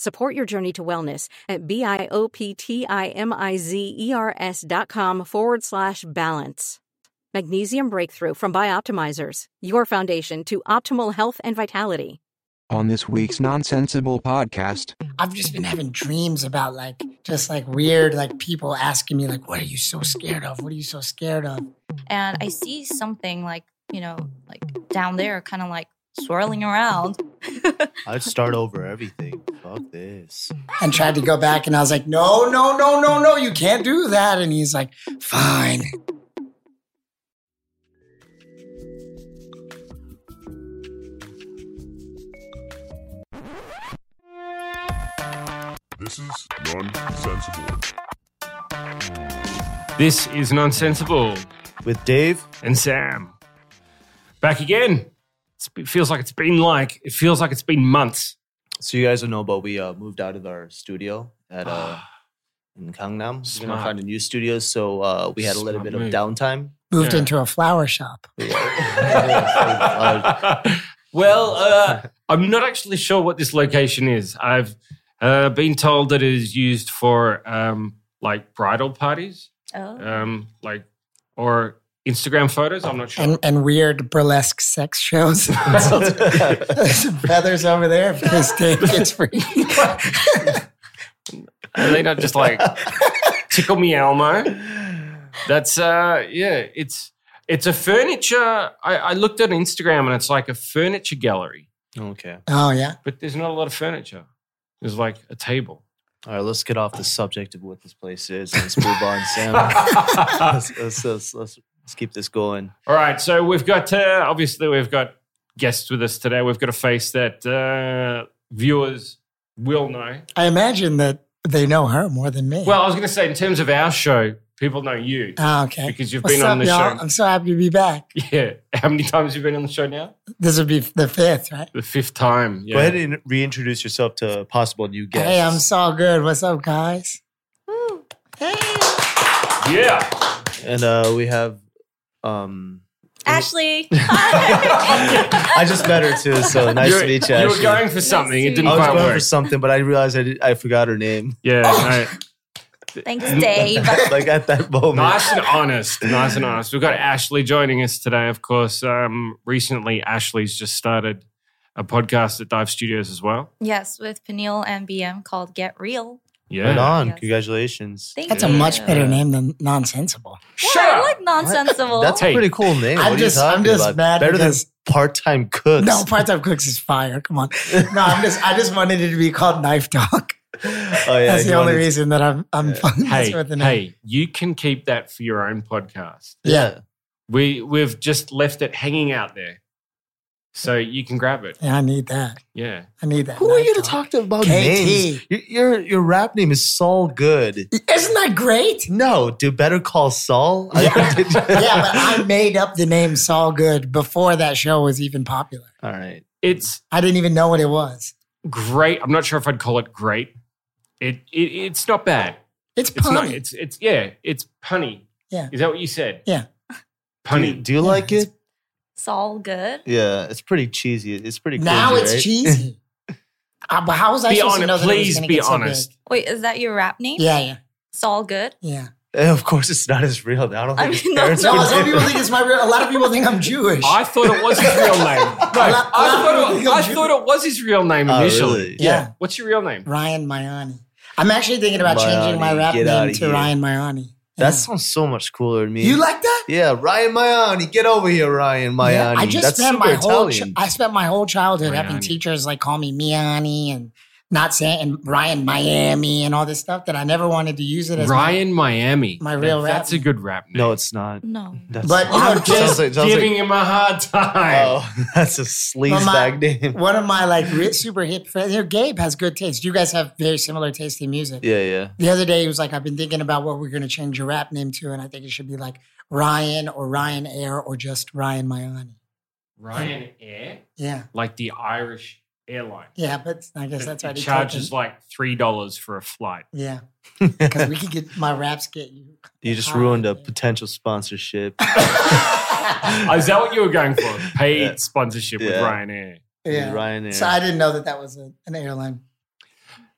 Support your journey to wellness at B-I-O-P-T-I-M-I-Z-E-R-S dot com forward slash balance. Magnesium Breakthrough from Bioptimizers, your foundation to optimal health and vitality. On this week's Nonsensible podcast, I've just been having dreams about like just like weird like people asking me like, "What are you so scared of? What are you so scared of?" and I see something like, you know, like down there, kind of like swirling around. I'd start over everything. Fuck this. And tried to go back, and I was like, "No, no, no, no, no! You can't do that." And he's like, "Fine." This is nonsensible. This is Nonsensible With Dave, and Sam. Back again. It's, it feels like it's been like, it feels like it's been months. so you guys don't know, but we uh, moved out of our studio at uh, in Gangnam. We're gonna find a new studio, so uh, we had a little Smart bit of downtime. Moved Yeah. into a flower shop. Well, uh, I'm not actually sure what this location is. I've uh, been told that it is used for um, like bridal parties, Oh. um, like or Instagram photos. I'm not sure. And, and weird burlesque sex shows. There's some feathers over there because Dave gets free. And they don't just like tickle me Elmo. That's uh yeah, it's it's a furniture. I, I looked at Instagram and it's like a furniture gallery, okay. oh yeah. but there's not a lot of furniture. There's like a table. All right, let's get off the subject of what this place is and let's move on, Sam. let's, let's, let's, let's, let's keep this going. All right, so we've got uh, obviously we've got guests with us today. We've got a face that uh, viewers will know. I imagine that they know her more than me. Well, I was going to say in terms of our show, people know you oh, okay. because you've What's been up, on the y'all? show. I'm so happy to be back. Yeah, how many times have you been on the show now? This will be the fifth, right? The fifth time. Yeah. Go ahead and reintroduce yourself to possible new guests. Hey, I'm so good. What's up, guys? Woo. Hey. Yeah. and uh, we have um, Ashley. I just met her too, so nice you, to meet you. You were going for something. It Nice to didn't I was quite going work. for something, but I realized I, did, I forgot her name. Yeah. no. Thanks, Dave. like at that moment. Nice and honest. Nice and honest. We've got Ashley joining us today, of course. Um, recently, Ashley's just started a podcast at Dive Studios as well. yes, with Peniel and BM called Get Real. Yeah. Right on. Yes. Congratulations. Thank That's a much better name than nonsensible. Yeah, I like nonsensible. That's Hey. a pretty cool name. I'm what just- are you I'm just about? mad Better because- than part-time cooks. No, part-time cooks is fire. Come on. No, I'm just I just wanted it to be called Knife Talk. oh yeah, That's the only reason that I'm I'm fine Hey, with the name. hey, you can keep that for your own podcast. Yeah. We we've just left it hanging out there, so you can grab it. Yeah, I need that. Yeah. I need that. Who are you to Talk. talk to about KT. names? Your, your your rap name is Saul Good. Isn't that great? No, do better call Saul. Yeah. yeah, but I made up the name Saul Good before that show was even popular. All right. It's I didn't even know what it was. great. I'm not sure if I'd call it great. It, it it's not bad. It's It's not. punny. It's it's yeah. It's punny. Yeah. Is that what you said? Yeah. Do, Punny. do you Yeah, like it? It's all good. Yeah, it's pretty cheesy. It's pretty now it's right? cheesy. Uh, but how was I Be supposed to know that it was Please gonna be get so big? honest. Wait, is that your rap name? Yeah, yeah, It's all good. yeah. And of course, it's not as real name. I don't I think his mean, no, parents No, would some do people it. think it's my real. A lot of people think I'm Jewish. I thought it was his real name. No, lot- a lot I, of thought people it, I think I'm thought it was his real name Oh, initially. really? Yeah. What's your real name? Ryan Mayani. I'm actually thinking about changing my Mayani, rap get name to here. Ryan Mayani. That Yeah. sounds so much cooler to me. You like that? Yeah, Ryan Mayani. Get over here, Ryan Mayani. Yeah, I just That's spent super my whole ch- Italian. I spent my whole childhood having teachers like call me Miani and not saying and Ryan Miami and all this stuff that I never wanted to use it as my- Ryan Miami. my real That- That's rap a good rap name. no, it's not. No. That's But, you know, sounds just like, sounds giving like, him a hard time. oh, that's a sleaze Well, my- bag name. one of my like super hip friends. You know, Gabe has good taste. You guys have very similar taste in music. Yeah, yeah. The other day he was like, I've been thinking about what we're gonna change your rap name to, and I think it should be like Ryan or Ryan Air or just Ryan Miami. Ryan Air, Yeah. like the Irish airline. Yeah, but I guess that's it already charges taken. like three dollars for a flight. Yeah. Because we could get my raps get you. You just ruined a potential sponsorship. Oh, is that what you were going for? Paid Yeah. sponsorship with Yeah. Ryanair. Yeah. Ryanair. So I didn't know that that was a, an airline.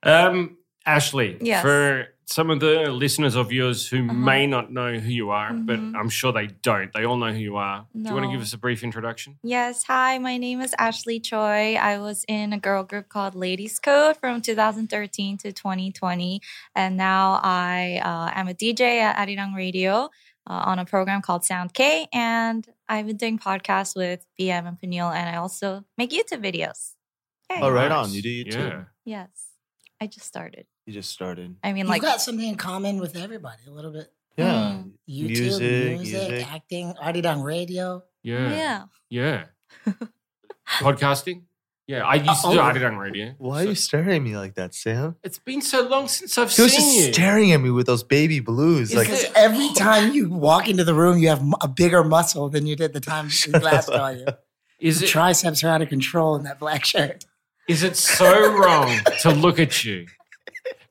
Um, Ashley, Yes. for some of the listeners of yours who Uh-huh. may not know who you are, but Mhm. I'm sure they don't. They all know who you are. Do you want to give us a brief introduction? Yes, hi, my name is Ashley Choi. I was in a girl group called Ladies Code from 2013 to 2020. And now I uh, am a DJ at Arirang Radio uh, on a program called Sound K. And I've been doing podcasts with BM and Peniel, and I also make YouTube videos. Yay. Oh, right on. You do YouTube? Yeah. Yes, I just started. You just started. I mean, You've like, got something in common with everybody a little bit. Yeah. Hmm. YouTube, Music, music, music. acting, Arirang Radio. Yeah. yeah. Yeah. Podcasting? Yeah. I used to do Oh. Arirang Radio. Why are you staring at me like that, Sam? It's been so long since I've He was seen just you. staring at me with those baby blues. Is Like, Because every time you walk into the room, you have a bigger muscle than you did the time we last saw you. Is The it triceps are out of control in that black shirt. is it so wrong to look at you?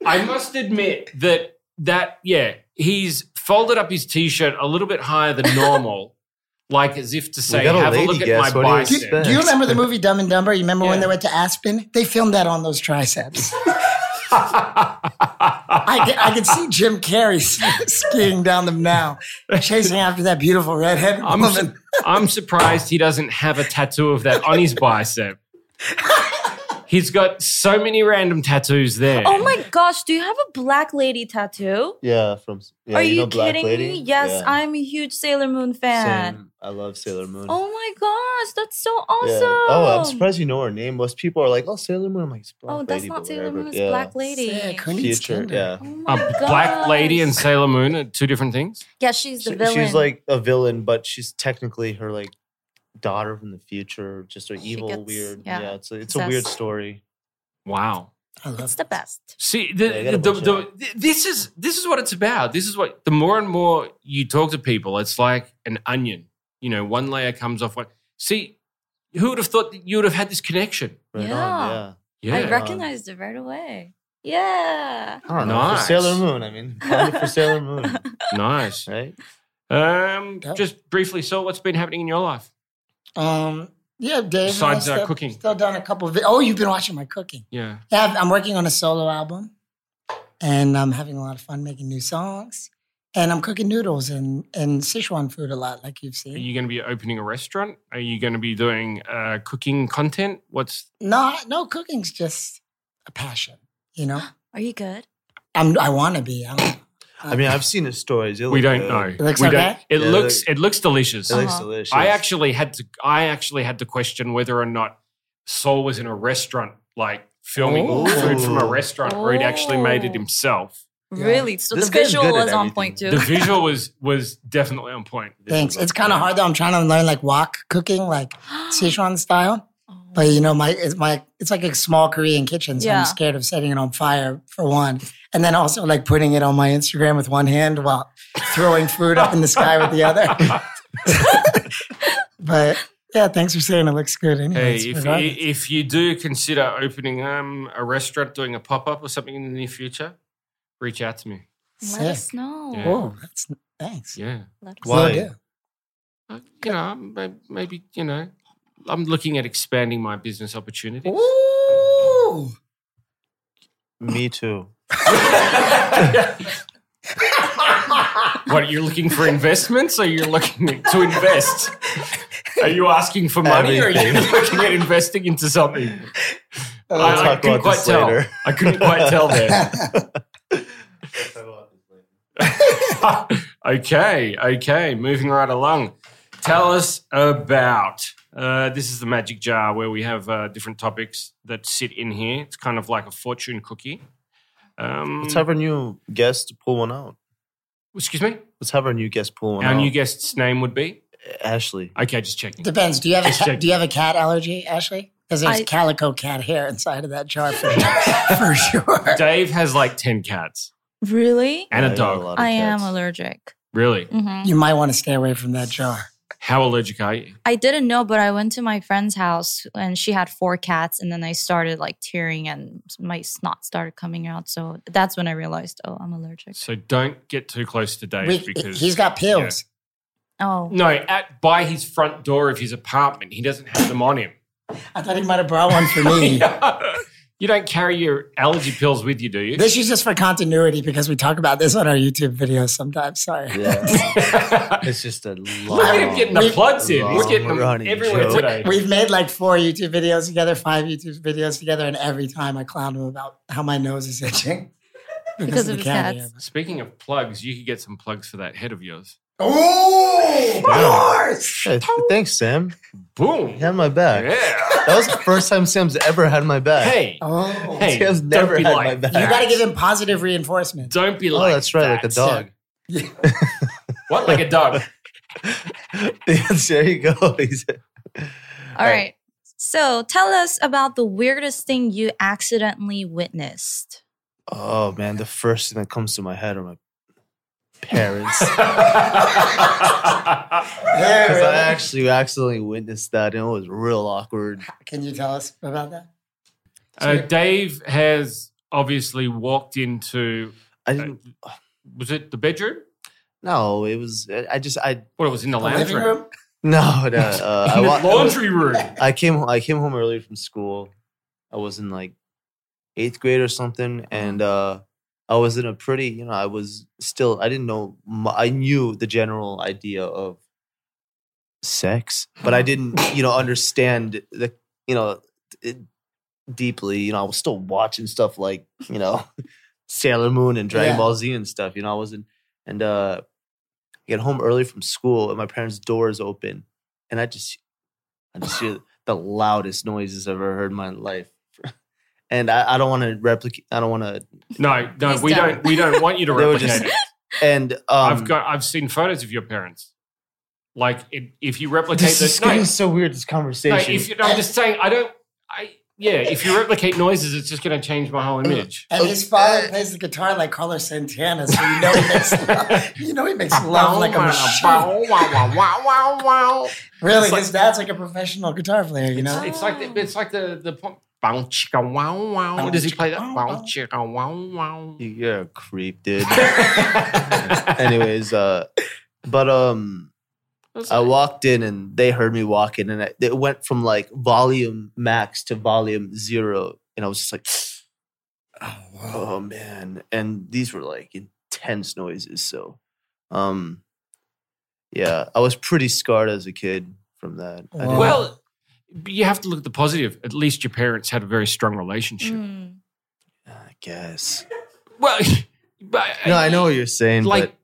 I must admit that that yeah, he's folded up his t-shirt a little bit higher than normal, like as if to say, got a "Have a lady look at my what do you Do, bicep." expect? do you remember the movie Dumb and Dumber? You remember when they went to Aspen? They filmed that on those triceps. I, can- I can see Jim Carrey skiing down them now, chasing after that beautiful redhead I'm, woman. su- I'm surprised he doesn't have a tattoo of that on his bicep. He's got so many random tattoos there. Oh my gosh, do you have a black lady tattoo? yeah, from yeah, Are you, you, know Black kidding Lady? me? Yes, Yeah. I'm a huge Sailor Moon fan. Same. I love Sailor Moon. Oh my gosh, that's so Yeah. awesome. Oh, I'm surprised you know her name. Most people are like, "Oh, Sailor Moon." I'm like, "It's Black Oh, that's not Sailor whatever. Moon, it's Yeah. Black Lady. Yeah, Future, yeah. Oh my a Black Lady and. Sailor Moon are two different things. Yeah, she's the She- villain. She's like a villain, but she's technically her like daughter from the future, just an evil, gets- weird. yeah, Yeah, it's a, it's a weird story. Wow. I love it's the best. See, the, Yeah, the, the, the- this is this is what it's about. This is what the more and more you talk to people, it's like an onion. You know, one layer comes off one. See, who would have thought that you would have had this connection? Right Yeah. on, yeah. Yeah, I recognized it right away. Yeah. I don't know. Nice. For Sailor Moon, I mean, for Sailor Moon, nice. right? Um, Yeah. just briefly, so what's been happening in your life? Um, yeah, Dave. Besides, I uh, cooking. Still done a couple of. Vi- oh, you've been watching my cooking. Yeah, Yeah, I've- I'm working on a solo album, and I'm having a lot of fun making new songs. And I'm cooking noodles and and Sichuan food a lot, like you've seen. are you going to be opening a restaurant? Are you going to be doing uh, cooking content? What's No, no, cooking's just a passion. You know, Are you good? I'm. I want to be. I'm, I mean, I've seen his stories. They we don't good. know. It looks we okay? don't. It Yeah, looks it looks delicious. It looks Uh-huh. delicious. I actually had to. I actually had to question whether or not Saul was in a restaurant, like filming Oh. food from a restaurant, or he'd actually made it Oh. himself. Yeah. Really? So This the visual good at was on point too. The visual was was definitely on point. thanks. It's kind of hard though. I'm trying to learn like wok cooking, like Sichuan style. Oh. But you know, my it's my it's like a small Korean kitchen, so Yeah. I'm scared of setting it on fire for one, and then also like putting it on my Instagram with one hand while throwing food up in the sky with the other. but yeah, thanks for saying it looks good. Hey, Anyways, if regardless. if you do consider opening um, a restaurant, doing a pop up or something in the near future, reach out to me. Let us Sick. know. Yeah. Whoa, that's thanks. Yeah, Let us Why? Will do. Uh, you know, maybe you know, I'm looking at expanding my business opportunities. Ooh. Me too. What are you're looking for investments, or you're looking to invest? Are you asking for money, or are you looking at investing into something? We'll I, I couldn't quite tell. Later. I couldn't quite tell there. okay, okay. Moving right along. Tell us about. Uh, this is the magic jar where we have uh, different topics that sit in here. It's kind of like a fortune cookie. Um, Let's have our new guest pull one out. excuse me. Let's have our new guest pull one Our out. new guest's name would be. Ashley. Okay, just checking. Depends. Do you have a Just cat, check. do you have a cat allergy, Ashley? Because there's I- calico cat hair inside of that jar for, for sure. Dave has like ten cats Really? and Yeah, a I got dog. lot of I am cats. allergic. Really? hmm You might want to stay away from that jar. How allergic are you? I didn't know, but I went to my friend's house and she had four cats, and then I started like tearing and my snot started coming out. So that's when I realized, oh, I'm allergic. So don't get too close to Dave We- because he's got pills. Oh, No, at by his front door of his apartment, he doesn't have them on him. I thought he might have brought one for me. you don't carry your allergy pills with you, do you? This is just for continuity because we talk about this on our YouTube videos sometimes. Sorry. Yeah. It's just a long. at him getting the plugs in. He's long getting them everywhere joke. today. We've made like four YouTube videos together, five YouTube videos together, and every time I clown him about how my nose is itching Because the of his cat cats. hair. Speaking of plugs, you could get some plugs for that head of yours. Oh, horse! Hey, thanks, Sam. Boom. You had my back. Yeah. That was the first time Sam's ever had my back. Hey, Oh, hey, Sam's never had like my back. you got to give him positive reinforcement. Don't be Oh, like that's right, like a that. dog. What, like a dog? yes, there you go. He's- all right. So tell us about the weirdest thing you accidentally witnessed. oh man, the first thing that comes to my head are my parents. Yeah, Because I really? actually accidentally witnessed that and it was real awkward. Can you tell us about that? uh, Dave has obviously walked into. I didn't Was it the bedroom? no, it was I just I What it was in the The lounge living room? room? no, no uh, I, the wa- laundry room. I came I came home early from school. I was in like eighth grade or something, and uh, I was in a pretty you know I was still I didn't know I knew the general idea of sex, but I didn't you know understand the you know it, deeply. You know I was still watching stuff like you know Sailor Moon and Dragon Yeah. Ball Z and stuff. You know I wasn't and uh, I get home early from school and my parents' door is open, and I just I just hear the loudest noises I've ever heard in my life. And I, I don't want to replicate. I don't want to. No, no, Please we don't. don't. We don't want you to They were replicate just- it. And um, I've got. I've seen photos of your parents. Like, it, if you replicate This is the, no, getting so weird. This no, conversation. if you, no, I'm just saying. I don't. I yeah. If you replicate noises, it's just going to change my whole image. And his father plays the guitar like Carlos Santana, so you know he makes love, you know he makes love like a machine. Wow, wow, wow, wow, wow. Really, It's like- his dad's like a professional guitar player, you know. It's like the, it's like the the pump. Bow chicka wow wow. Does he play that? Bow chicka wow wow. You're a creep, dude. Anyways, uh, but um, I walked in and they heard me walk in, and I, it went from like volume max to volume zero, and I was just like, oh man, and these were like intense noises. So, um, yeah, I was pretty scarred as a kid from that. I didn't- Well, you have to look at the positive. At least your parents had a very strong relationship. Mm. I guess. Well, but, No, I know what you're saying, Like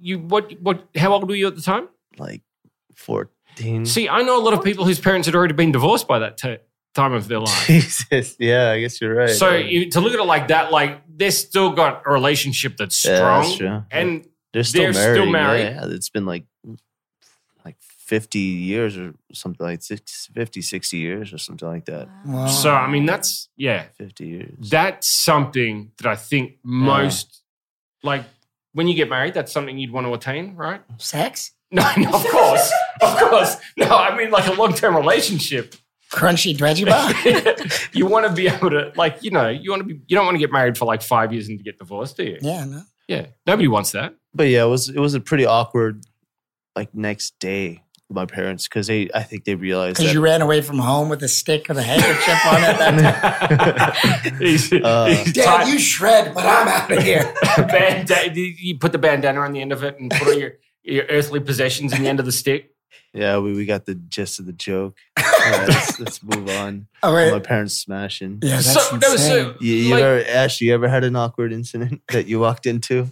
you, what, what? How old were you at the time? like 14. See, I know a lot of people whose parents had already been divorced by that t- time of their life. Jesus, yeah, I guess you're right. So you, to look at it like that, like they've still got a relationship that's Yeah, strong, that's true. and they're still they're married. still yeah, married. Yeah, it's been like 50 years or something like 60, 50, 60 years or something like that. Wow. so I mean that's yeah, 50 years. that's something that I think most like when you get married, that's something you'd want to attain, right? sex, No, no, of course, of course. No, I mean like a long term relationship. crunchy dredgy bar. you want to be able to, like, you know, you want to be. You don't want to get married for like five years and to get divorced, do you? yeah, no. Yeah, nobody wants that. But yeah, it was it was a pretty awkward like next day with my parents because they I think they realized Because you ran away from home with a stick with a handkerchief on it. That he's, Uh, he's Dad, tied- you shred, but I'm out of here. banda- you put the bandana on the end of it and put all your, your earthly possessions in the end of the stick. yeah we, we got the gist of the joke. All right, let's, let's move on. All right. My parents smashing. Yeah, that's so, no, insane. so You, you like- ever, Ash, you ever had an awkward incident that you walked into?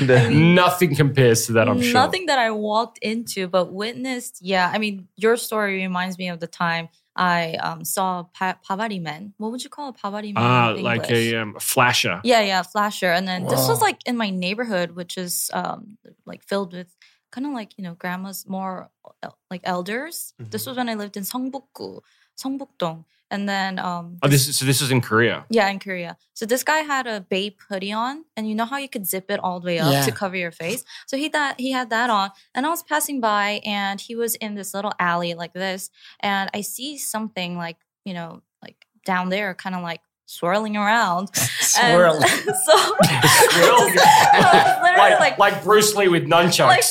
Nothing compares to that, I'm sure. Nothing that I walked into, but witnessed. Yeah, I mean, your story reminds me of the time I um, saw pa- Pavari Man. What would you call a Pavari Man? Ah, like a, um, flasher. Yeah, yeah, flasher. And then this was like in my neighborhood, which is um like filled with kind of like, you know, grandmas more like elders. This Mhm. was when I lived in Songbukgu, Songbukdong. And then um Oh, this is, so this is in Korea. yeah, in Korea. So this guy had a Bape hoodie on, and you know how you could zip it all the way up Yeah. to cover your face. So he that he had that on, and I was passing by, and he was in this little alley like this, and I see something like you know like down there, kind of like swirling around. And Swirl. so uh, literally like, like like Bruce Lee with nunchucks. Like-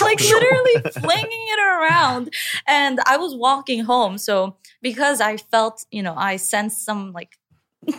like literally flinging it around and i was walking home so because i felt you know i sensed some like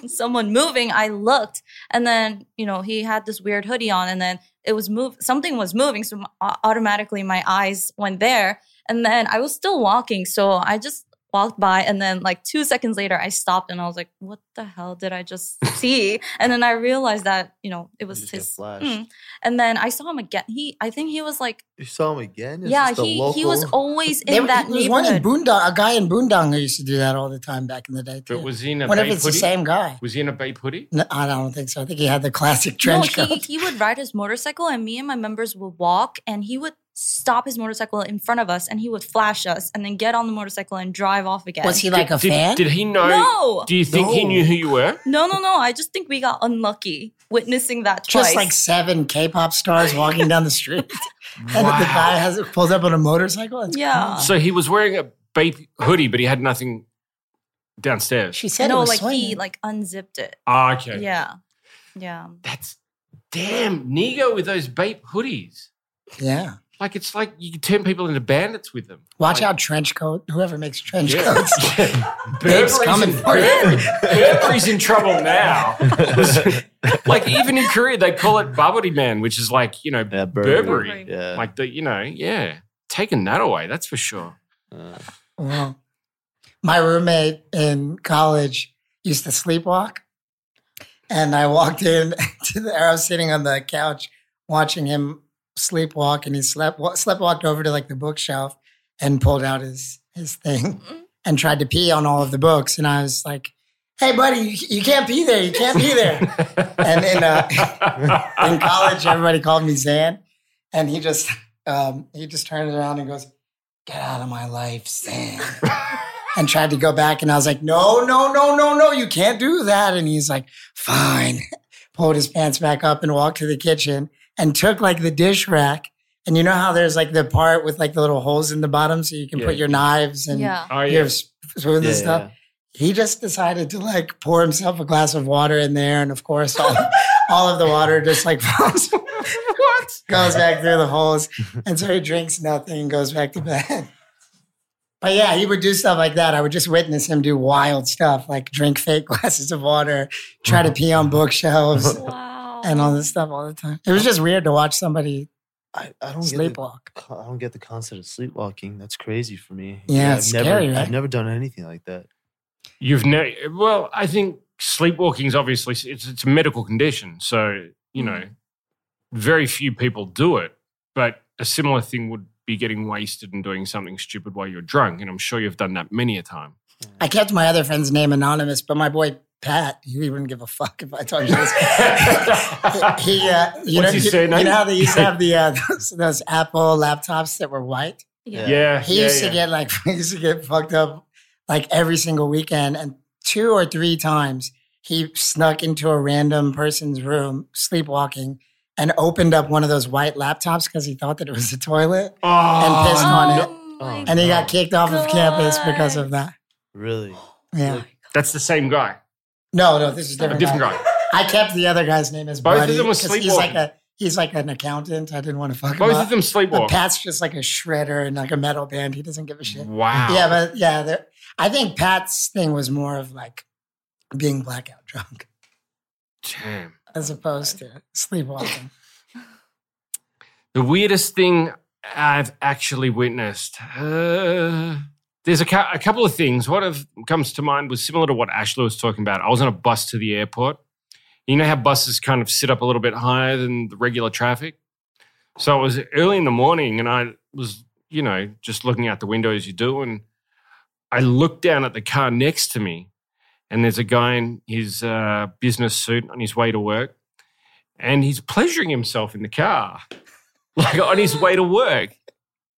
someone moving i looked and then you know he had this weird hoodie on and then it was move something was moving so automatically my eyes went there and then i was still walking so i just walked by and then like two seconds later i stopped and i was like what the hell did i just see and then i realized that you know it was his flashed. Mm. and then i saw him again he i think he was like You saw him again? Is yeah, this the he he was local- always There in that was one in neighborhood. Bundang, a guy in Bundang who used to do that all the time back in the day. Too. But was he in a Wonder if Bape it's the hoodie? same guy. Was he in a Bape hoodie? No, I don't think so. I think he had the classic No, trench he, coat. he would ride his motorcycle, and me and my members would walk, and he would stop his motorcycle in front of us, and he would flash us, and then get on the motorcycle and drive off again. Was he like a did, fan? Did he know? No. Do you think he knew who you were? No, no, no. I just think we got unlucky witnessing that twice. Just like seven K-pop stars walking down the street, and the guy has pulled up on a motorcycle. It's Yeah. cool. So he was wearing a Bape hoodie, but he had nothing downstairs. She said it no, was like he like unzipped it. Ah, okay. Yeah, yeah. That's damn Nigo with those Bape hoodies. yeah. Like it's like you can turn people into bandits with them. Watch Like- out, trench coat. Whoever makes trench Yeah. coats. Burberry's coming in, for you. Burberry's in trouble now. like even in Korea, they call it Bubble Man, which is like you know Yeah, Burberry. Burberry. Yeah. Like the you know yeah, taking that away. That's for sure. Uh, Wow. My roommate in college used to sleepwalk. And I walked in to the, I was sitting on the couch watching him sleepwalk and he slept, wa- slept walked over to like the bookshelf and pulled out his, his thing and tried to pee on all of the books. And I was like, Hey buddy, you, you can't pee there. You can't pee there. and in, uh, in college, everybody called me Zan. And he just, um, he just turned around and goes, get out of my life, Zan and tried to go back. And I was like, no, no, no, no, no, you can't do that. And he's like, fine. Pulled his pants back up and walked to the kitchen and took like the dish rack. And you know how there's like the part with like the little holes in the bottom so you can Yeah. put your knives and Yeah. oh your yeah. sp- spoons yeah, and stuff. He just decided to like pour himself a glass of water in there. And of course, all, all of the water just like falls, what? goes back through the holes. And so he drinks nothing and goes back to bed. But yeah, he would do stuff like that. I would just witness him do wild stuff, like drink fake glasses of water, try to pee on bookshelves, Wow. And all this stuff all the time. It was just weird to watch somebody I, I don't get the, sleepwalk. I don't get the concept of sleepwalking. That's crazy for me. Yeah, I've it's never, scary, right? I've never done anything like that. You've never. well, I think sleepwalking is obviously it's it's a medical condition, so you know mm. very few people do it. But a similar thing would be getting wasted and doing something stupid while you're drunk, and I'm sure you've done that many a time. Hmm. I kept my other friend's name anonymous, but my boy Pat, he wouldn't give a fuck if I told you this. he, uh, you What's know, his you, you know how they used to have the uh, those, those Apple laptops that were white. yeah. yeah, He yeah, used yeah. to get like he used to get fucked up like every single weekend, and two or three times he snuck into a random person's room, sleepwalking, and opened up one of those white laptops because he thought that it was a toilet, oh, and pissed on it. Oh and he got kicked off of campus because of that. Really? Yeah. That's the same guy. No, no, this is A different. different guy. guy. I kept the other guy's name as Both of Buddy them were 'cause he's like sleepwalking. a he's like an accountant. I didn't want to fuck him Both up. of them But sleepwalk. Pat's just like a shredder and like a metal band. He doesn't give a shit. Wow. Yeah, but yeah, there- I think Pat's thing was more of like being blackout drunk Damn. as opposed to sleepwalking. The weirdest thing I've actually witnessed. Uh, there's a, a couple of things. What have, comes to mind was similar to what Ashley was talking about. I was on a bus to the airport You know how buses kind of sit up a little bit higher than the regular traffic? So it was early in the morning and I was, you know, just looking out the window as you do. And I looked down at the car next to me and there's a guy in his uh, business suit on his way to work and he's pleasuring himself in the car, like on his way to work.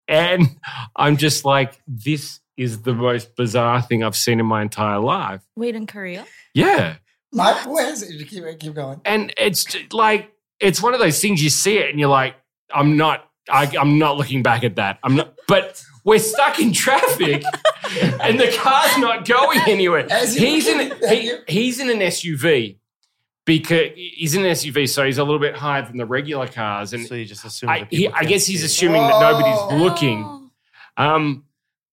And I'm just like, this is the most bizarre thing I've seen in my entire life. Wait in Korea? Yeah. My what is it? Keep keep going. And it's like, it's one of those things you see it and you're like, I'm not, I, I'm not looking back at that. I'm not, but we're stuck in traffic and the car's not going anywhere. He's in, he, he's in an SUV because he's in an SUV, so he's a little bit higher than the regular cars. And so you just assume. I, he, I guess he's see. assuming that nobody's looking. Oh. Um,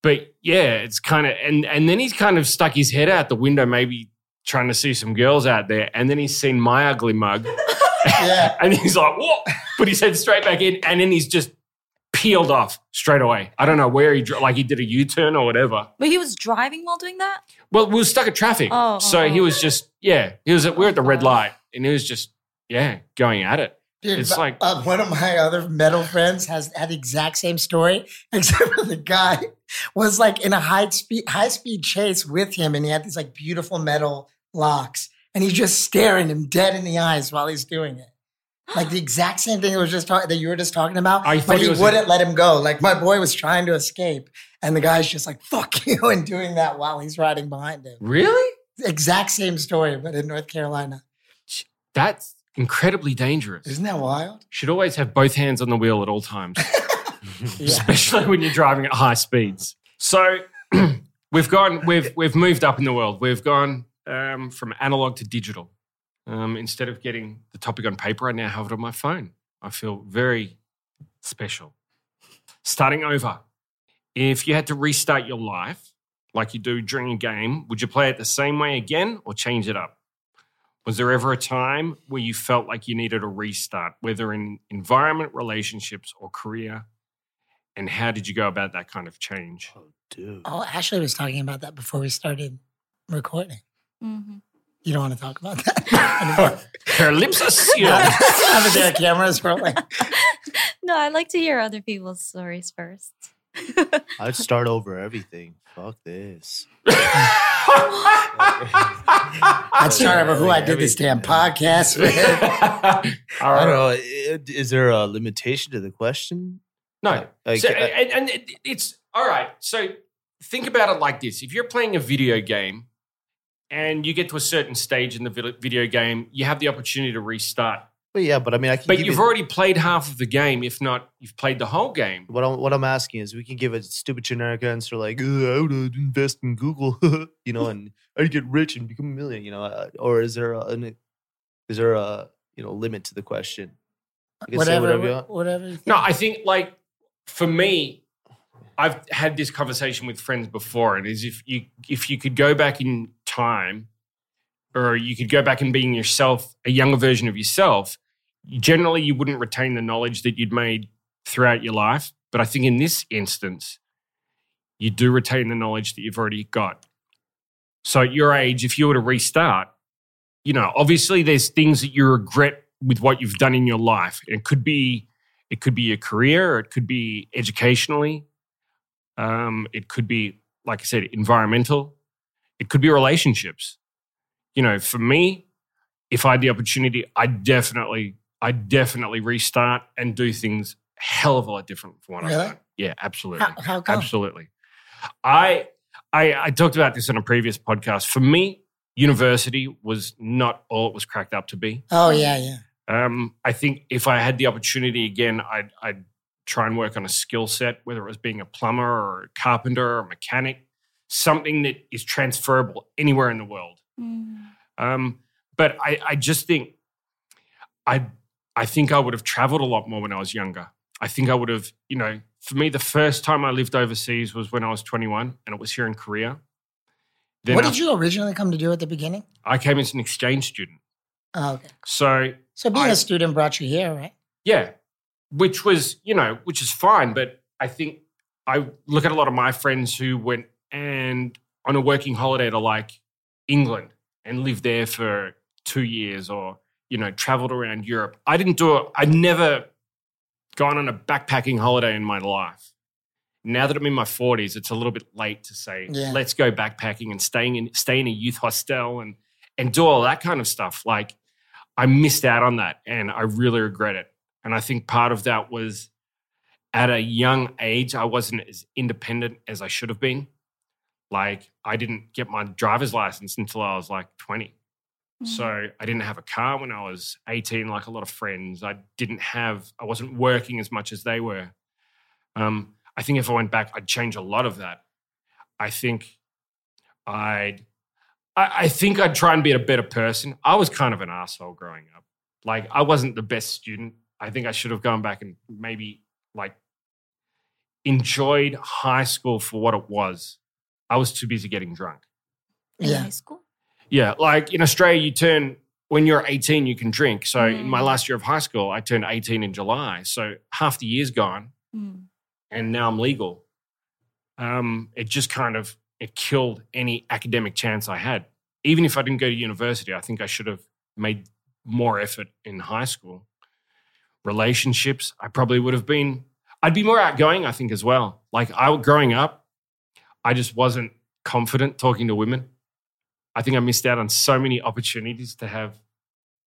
but yeah, it's kind of and and then he's kind of stuck his head out the window, maybe trying to see some girls out there, and then he's seen my ugly mug, Yeah. and he's like, "What?" Put his head straight back in, and then he's just peeled off straight away. I don't know where he dr- like he did a U turn or whatever. But he was driving while doing that? Well, we were stuck at traffic, Oh, so oh, he was just yeah, he was at, we we're at the red light, and he was just yeah going at it. Dude, It's like- uh, one of my other metal friends has had the exact same story, except for the guy was like in a high speed high speed chase with him, and he had these like beautiful metal locks, and he's just staring him dead in the eyes while he's doing it. Like the exact same thing that was just talk- that you were just talking about, I but he was a- wouldn't let him go. Like my boy was trying to escape, and the guy's just like "fuck you" and doing that while he's riding behind him. Really? Exact same story, but in North Carolina. That's incredibly dangerous. Isn't that wild? Should always have both hands on the wheel at all times. Yeah. especially when you're driving at high speeds. So we've gone, we've we've moved up in the world. We've gone um, from analog to digital. Um, instead of getting the topic on paper, I now have it on my phone. I feel very special. Starting over. If you had to restart your life like you do during a game, would you play it the same way again or change it up? Was there ever a time where you felt like you needed a restart, whether in environment, relationships, or career? And how did you go about that kind of change? Oh, dude. Oh, Ashley was talking about that before we started recording. Mhm. You don't want to talk about that? Her lips are sealed. Have their cameras rolling. No, I like to hear other people's stories first. I'd start over everything. Fuck this. I'd start over who I did this damn podcast with. All I don't know. Is there a limitation to the question? No. Like, So- uh, and, and it- it's all right. So think about it like this: if you're playing a video game and you get to a certain stage in the video game, you have the opportunity to restart. But yeah, but I mean, I can. But give you've it- already played half of the game, if not, you've played the whole game. What I'm, what I'm asking is, we can give a stupid generic answer like, "Ugh, "I would invest in Google," you know, and I'd get rich and become a million, you know. uh, Or is there a, an, is there a you know limit to the question? You can say Whatever, whatever you want. whatever. you. No, I think like for me, I've had this conversation with friends before, and is if you if you could go back in time, or you could go back and being yourself, a younger version of yourself, generally you wouldn't retain the knowledge that you'd made throughout your life. But I think in this instance, you do retain the knowledge that you've already got. So at your age, if you were to restart, you know, obviously there's things that you regret with what you've done in your life. It could be it could be your career, it could be educationally. Um, it could be, like I said, environmental. It could be relationships. You know, for me, if I had the opportunity, I definitely, I definitely restart and do things hell of a lot different from what I've done. Yeah, absolutely. How, how come? Absolutely. I, I I talked about this on a previous podcast. For me, university was not all it was cracked up to be. Oh yeah, yeah. Um, I think if I had the opportunity again, I'd, I'd try and work on a skill set, whether it was being a plumber or a carpenter or a mechanic, something that is transferable anywhere in the world. Mm. Um, but I, I just think I I think I would have traveled a lot more when I was younger. I think I would have, you know, for me, the first time I lived overseas was when I was 21 and it was here in Korea. Then what I, did you originally come to do at the beginning? I came as an exchange student. Oh, okay. So So being I- a student brought you here, right? Yeah, which was you know which is fine, but I think I look at a lot of my friends who went and on a working holiday to like England and lived there for two years or you know, traveled around Europe. I didn't do it. I'd never gone on a backpacking holiday in my life. Now that I'm in my 40s, it's a little bit late to say, Yeah. let's go backpacking and staying in stay in a youth hostel and and do all that kind of stuff. Like I missed out on that and I really regret it. And I think part of that was at a young age, I wasn't as independent as I should have been. Like I didn't get my driver's license until I was like 20. So I didn't have a car when I was 18, like a lot of friends. I didn't have, I wasn't working as much as they were. Um, I think if I went back, I'd change a lot of that. I think I'd, I, I think I'd try and be a better person. I was kind of an asshole growing up. Like I wasn't the best student. I think I should have gone back and maybe like enjoyed high school for what it was. I was too busy getting drunk. in Yeah. high school. Yeah, like in Australia, you turn when you're 18, you can drink. So in my Mm. last year of high school, I turned 18 in July. So half the year's gone, Mm. and now I'm legal. Um, it just kind of it killed any academic chance I had. Even if I didn't go to university, I think I should have made more effort in high school. Relationships, I probably would have been. I'd be more outgoing, I think, as well. Like I, growing up, I just wasn't confident talking to women. I think I missed out on so many opportunities to have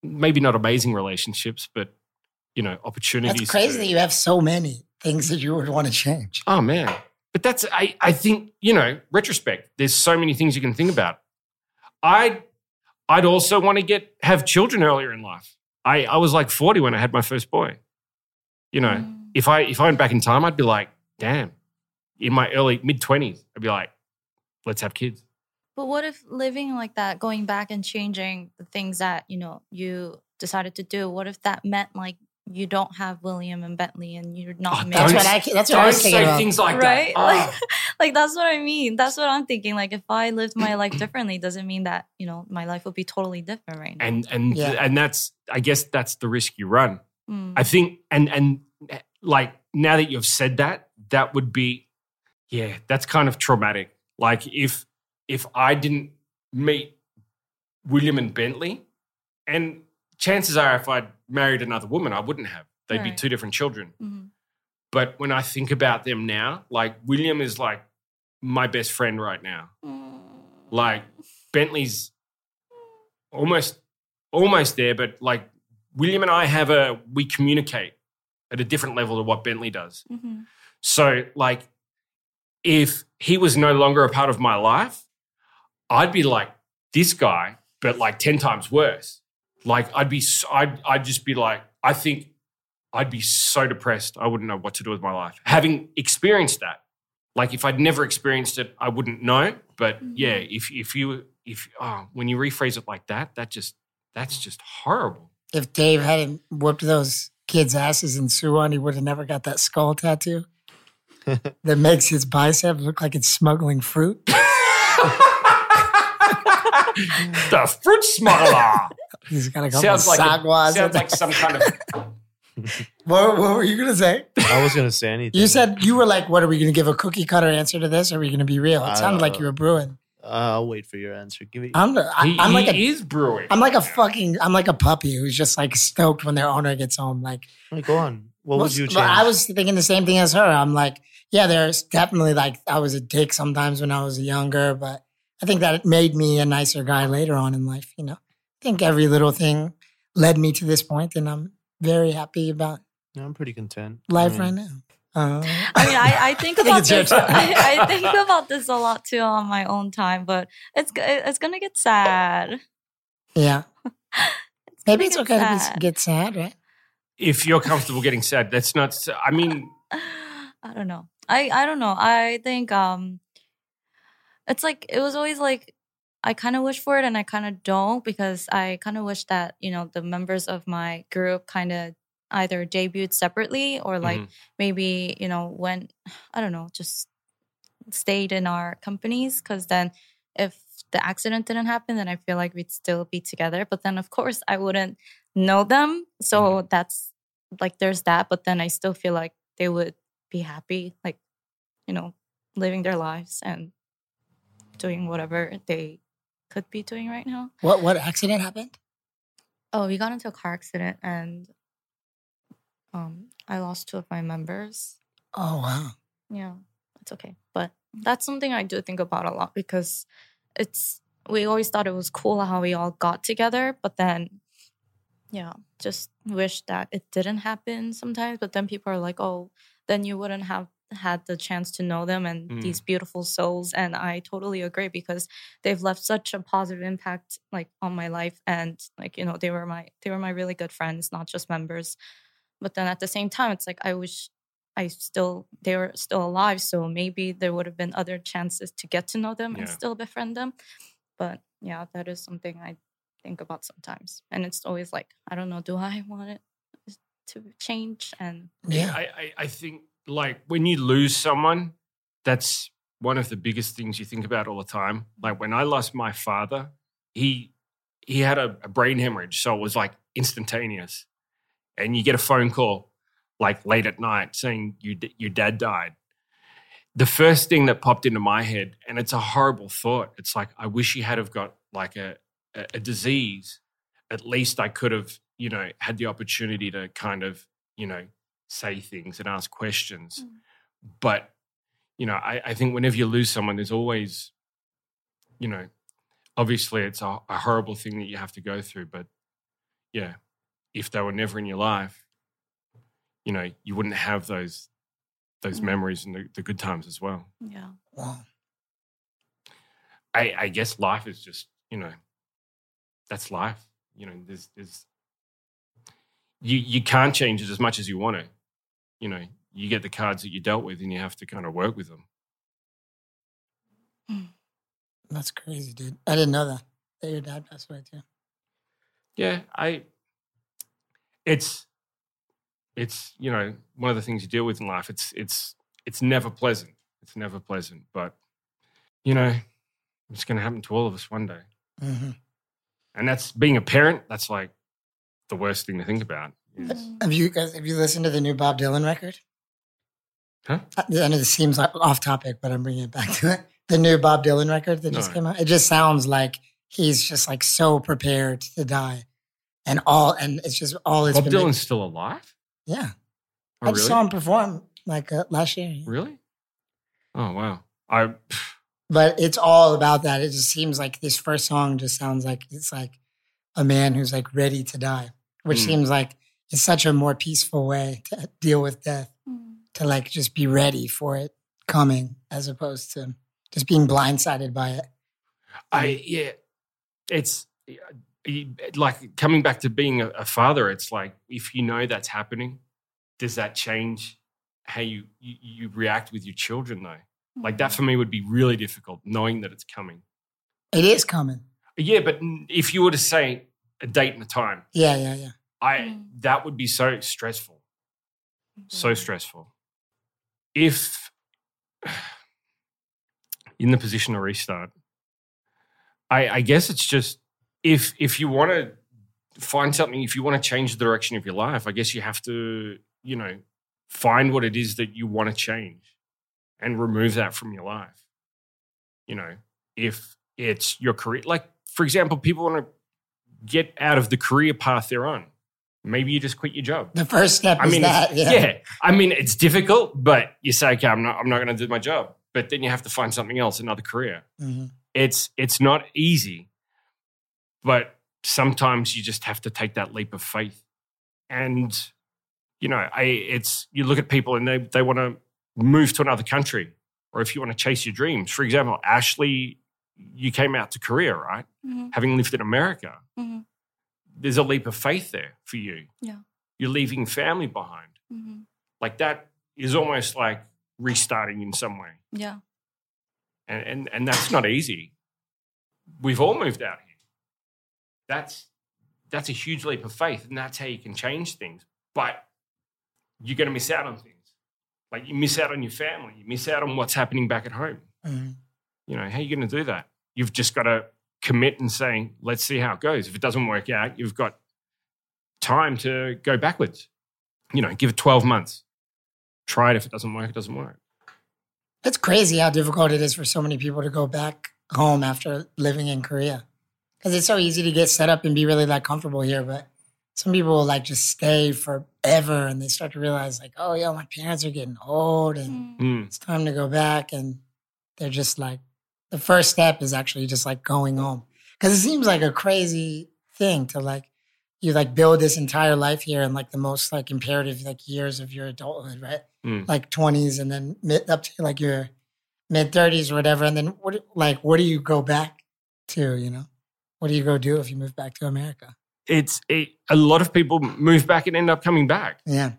maybe not amazing relationships, but you know, opportunities. That's crazy to- that you have so many things that you would want to change. Oh man. But that's I, I think, you know, retrospect, there's so many things you can think about. I'd I'd also want to get have children earlier in life. I, I was like 40 when I had my first boy. You know, Mm. if I if I went back in time, I'd be like, damn, in my early mid 20s, I'd be like, let's have kids. But what if living like that, going back and changing the things that you know you decided to do? What if that meant like you don't have William and Bentley and you're not Oh, married? That's what I. That's what I Don't was thinking say about. things like right? that. Like, Ah. like that's what I mean. That's what I'm thinking. Like if I lived my life differently, doesn't mean that you know my life would be totally different right now. and and Yeah. and that's I guess that's the risk you run. Mm. I think, and and like now that you've said that, that would be, yeah, that's kind of traumatic. Like if if I didn't meet William and Bentley, and chances are if I'd married another woman, I wouldn't have. They'd be two different children. Mhm. But when I think about them now, like William is like my best friend right now. Mm. Like Bentley's almost almost there, but like William and I have a we communicate at a different level to what Bentley does. Mhm. So like if he was no longer a part of my life, I'd be like this guy, but like 10 times worse. Like I'd be s- I'd I'd just be like I think I'd be so depressed. I wouldn't know what to do with my life. Having experienced that. Like if I'd never experienced it, I wouldn't know. But mm-hmm. yeah, if if you if oh, when you rephrase it like that, that just that's just horrible. If Dave hadn't whooped those kids' asses in Suwon, he would have never got that skull tattoo that makes his bicep look like it's smuggling fruit. the fruit smuggler He's got a couple sounds of like a, sounds like some kind of what, what were you gonna say? I was gonna say anything. You said you were like, "What are we gonna give a cookie cutter answer to this? Or are we gonna be real?" It sounded don't like you were brewing. uh, I'll wait for your answer. Give me. I'm, I, he, I'm like he a, is brewing. I'm like a fucking, I'm like a puppy who's just like stoked when their owner gets home. Like, Wait, go on. What Well, would you change? I was thinking the same thing as her. I'm like, yeah, there's definitely like I was a dick sometimes when I was younger, but I think that it made me a nicer guy later on in life. You know, I think every little thing led me to this point, and I'm very happy about No, I'm pretty content. life I mean, right now. Uh, I mean, I, I think about this. I, I think about this a lot too on my own time, but it's it's gonna get sad. yeah, It's maybe it's okay to sad. be, get sad, right? if you're comfortable getting sad, that's not. I mean, I don't know. I I don't know. I think um it's like it was always like I kind of wish for it and I kind of don't because I kind of wish that, you know, the members of my group kind of either debuted separately or like mhm. maybe, you know, went I don't know, just stayed in our companies cuz then if the accident didn't happen then I feel like we'd still be together, but then of course I wouldn't know them. So that's like there's that, but then I still feel like they would be happy, like, you know, living their lives and doing whatever they could be doing right now. What what accident happened? Oh, we got into a car accident and um I lost two of my members. Oh wow. Yeah, it's okay. But that's something I do think about a lot because it's we always thought it was cool how we all got together, but then yeah, just wish that it didn't happen sometimes. But then people are like, oh, then you wouldn't have had the chance to know them and Mm. these beautiful souls. And I totally agree because they've left such a positive impact like on my life and like, you know, they were my they were my really good friends, not just members. But then at the same time, it's like I wish I still they were still alive, so maybe there would have been other chances to get to know them and still befriend them. But yeah, that is something I think about sometimes, and it's always like I don't know, do I want it to change? And Yeah. I, I, I think like when you lose someone, that's one of the biggest things you think about all the time. Like when I lost my father, he he had a, a brain hemorrhage, so it was like instantaneous. And you get a phone call like late at night saying you, your dad died. The first thing that popped into my head, and it's a horrible thought. It's like I wish he had have got like a, a, a disease. At least I could have, you know, had the opportunity to kind of, you know, say things and ask questions. Mm. But, you know, I, I think whenever you lose someone, there's always, you know, obviously it's a, a horrible thing that you have to go through. But yeah, if they were never in your life, you know, you wouldn't have those those Mm. memories and the, the good times as well. yeah, Wow. I, I guess life is just, you know, that's life. You know, there's there's you you can't change it as much as you want to. You know, you get the cards that you dealt with and you have to kind of work with them. That's crazy, dude. I didn't know that. That your dad passed away too. Yeah, I it's it's, you know, one of the things you deal with in life. It's it's it's never pleasant. It's never pleasant, but you know, it's going to happen to all of us one day. hmm And that's being a parent, that's like the worst thing to think about. Have you guys have you listened to the new Bob Dylan record? Huh? Uh, I know this seems like off topic, but I'm bringing it back to it. The new Bob Dylan record that just came out. It just sounds like he's just like so prepared to die, and all, and it's just all it's Bob. Dylan's still alive? yeah, Oh, I just really? saw him perform like uh, last year. Really? Oh wow. I But it's all about that. It just seems like this first song just sounds like it's like a man who's like ready to die, which Mm. seems like it's such a more peaceful way to deal with death. Mm. to like just be ready for it coming as opposed to just being blindsided by it. I yeah. It's like coming back to being a, a father. It's like if you know that's happening, does that change how you, you you react with your children though? Like that for me would be really difficult knowing that it's coming. It is coming. Yeah, but if you were to say a date and a time, Yeah, yeah, yeah. I Mm. that would be so stressful. so stressful. If in the position to restart, I, I guess it's just if if you want to find something, if you want to change the direction of your life, I guess you have to, you know, find what it is that you want to change and remove that from your life. You know, if it's your career, like for example, people want to get out of the career path they're on. Maybe you just quit your job. The first step I is mean, that. Yeah. yeah. I mean, it's difficult, but you say, okay, I'm not, I'm not going to do my job. But then you have to find something else, another career. Mhm. It's, it's not easy, but sometimes you just have to take that leap of faith. And, you know, I, it's, you look at people and they, they want to move to another country, or if you want to chase your dreams. For example, Ashley, you came out to Korea, right? Mhm. Having lived in America, Mhm. There's a leap of faith there for you. Yeah. You're leaving family behind Mhm. like that is almost like restarting in some way Yeah. and and, and that's not easy we've all moved out here that's that's a huge leap of faith and that's how you can change things but you're going to miss out on things like you miss out on your family you miss out on what's happening back at home Mhm. you know how are you going to do that you've just got to commit and say let's see how it goes if it doesn't work out you've got time to go backwards you know give it 12 months try it if it doesn't work it doesn't work It's crazy how difficult it is for so many people to go back home after living in Korea. because it's so easy to get set up and be really like comfortable here, but some people will like just stay forever and they start to realize like, oh yeah, my parents are getting old and. Mm. it's time to go back and they're just like the first step is actually just like going home because it seems like a crazy thing to like you like build this entire life here in like the most like imperative like years of your adulthood right Mm. like 20s and then mid up to like your mid 30s or whatever and then what like what do you go back to you know what do you go do if you move back to america It's it, a lot of people move back and end up coming back. yeah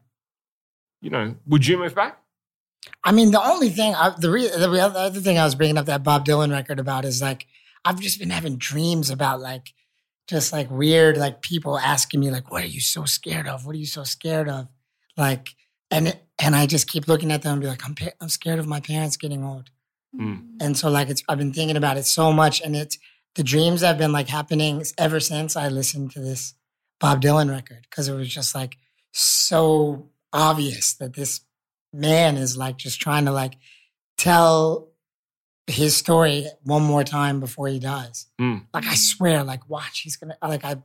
You know, would you move back? I mean, the only thing, I, the, re, the the other thing I was bringing up that Bob Dylan record about is like, I've just been having dreams about like, just like weird, like people asking me like, what are you so scared of? What are you so scared of? Like, and it, and I just keep looking at them and be like, I'm pa- I'm scared of my parents getting old. Mm. And so like it's I've been thinking about it so much, and it's the dreams have been like happening ever since I listened to this Bob Dylan record because it was just like so obvious that this man is like just trying to like tell his story one more time before he dies. Mm. Like I swear, like watch, he's gonna like I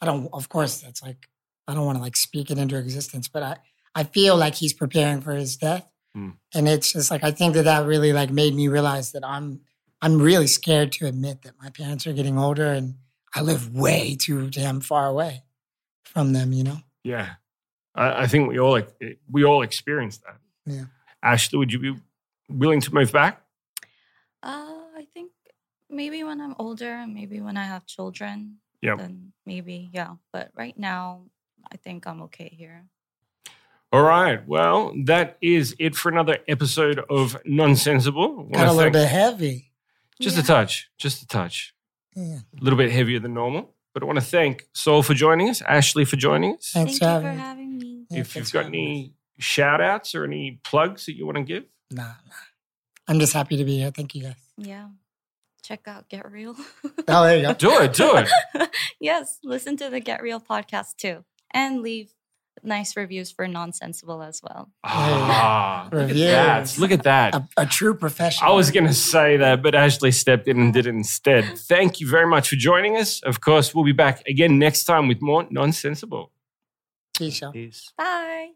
I don't of course that's like I don't want to like speak it into existence, but I I feel like he's preparing for his death. Mm. And it's just like I think that that really like made me realize that I'm I'm really scared to admit that my parents are getting older and I live way too damn far away from them, you know? Yeah, I, I think we all ex- we all experience that. Yeah. Ashley, would you be willing to move back? Uh, I think maybe when I'm older, maybe when I have children, Yeah. then maybe yeah. But right now, I think I'm okay here. All right. Well, that is it for another episode of Nonsensible. Got a little thank- bit heavy. Just Yeah. a touch. Just a touch. Yeah. A little bit heavier than normal. But I want to thank Saul for joining us, Ashley for joining us. Thanks Thank for you having for having me. Yeah, if you've got having me. any shout outs or any plugs that you want to give, Nah, nah. I'm just happy to be here. Thank you guys. Yeah. Check out Get Real. Oh, there you go. do it. Do it. yes, listen to the Get Real podcast too. And leave nice reviews for Nonsensible as well. Ah, look at Reviews. that. Look at that. A, a true professional. I was going to say that, but Ashley stepped in and did it instead. Thank you very much for joining us. Of course, we'll be back again next time with more Nonsensible. Peace, y'all. Peace. Bye.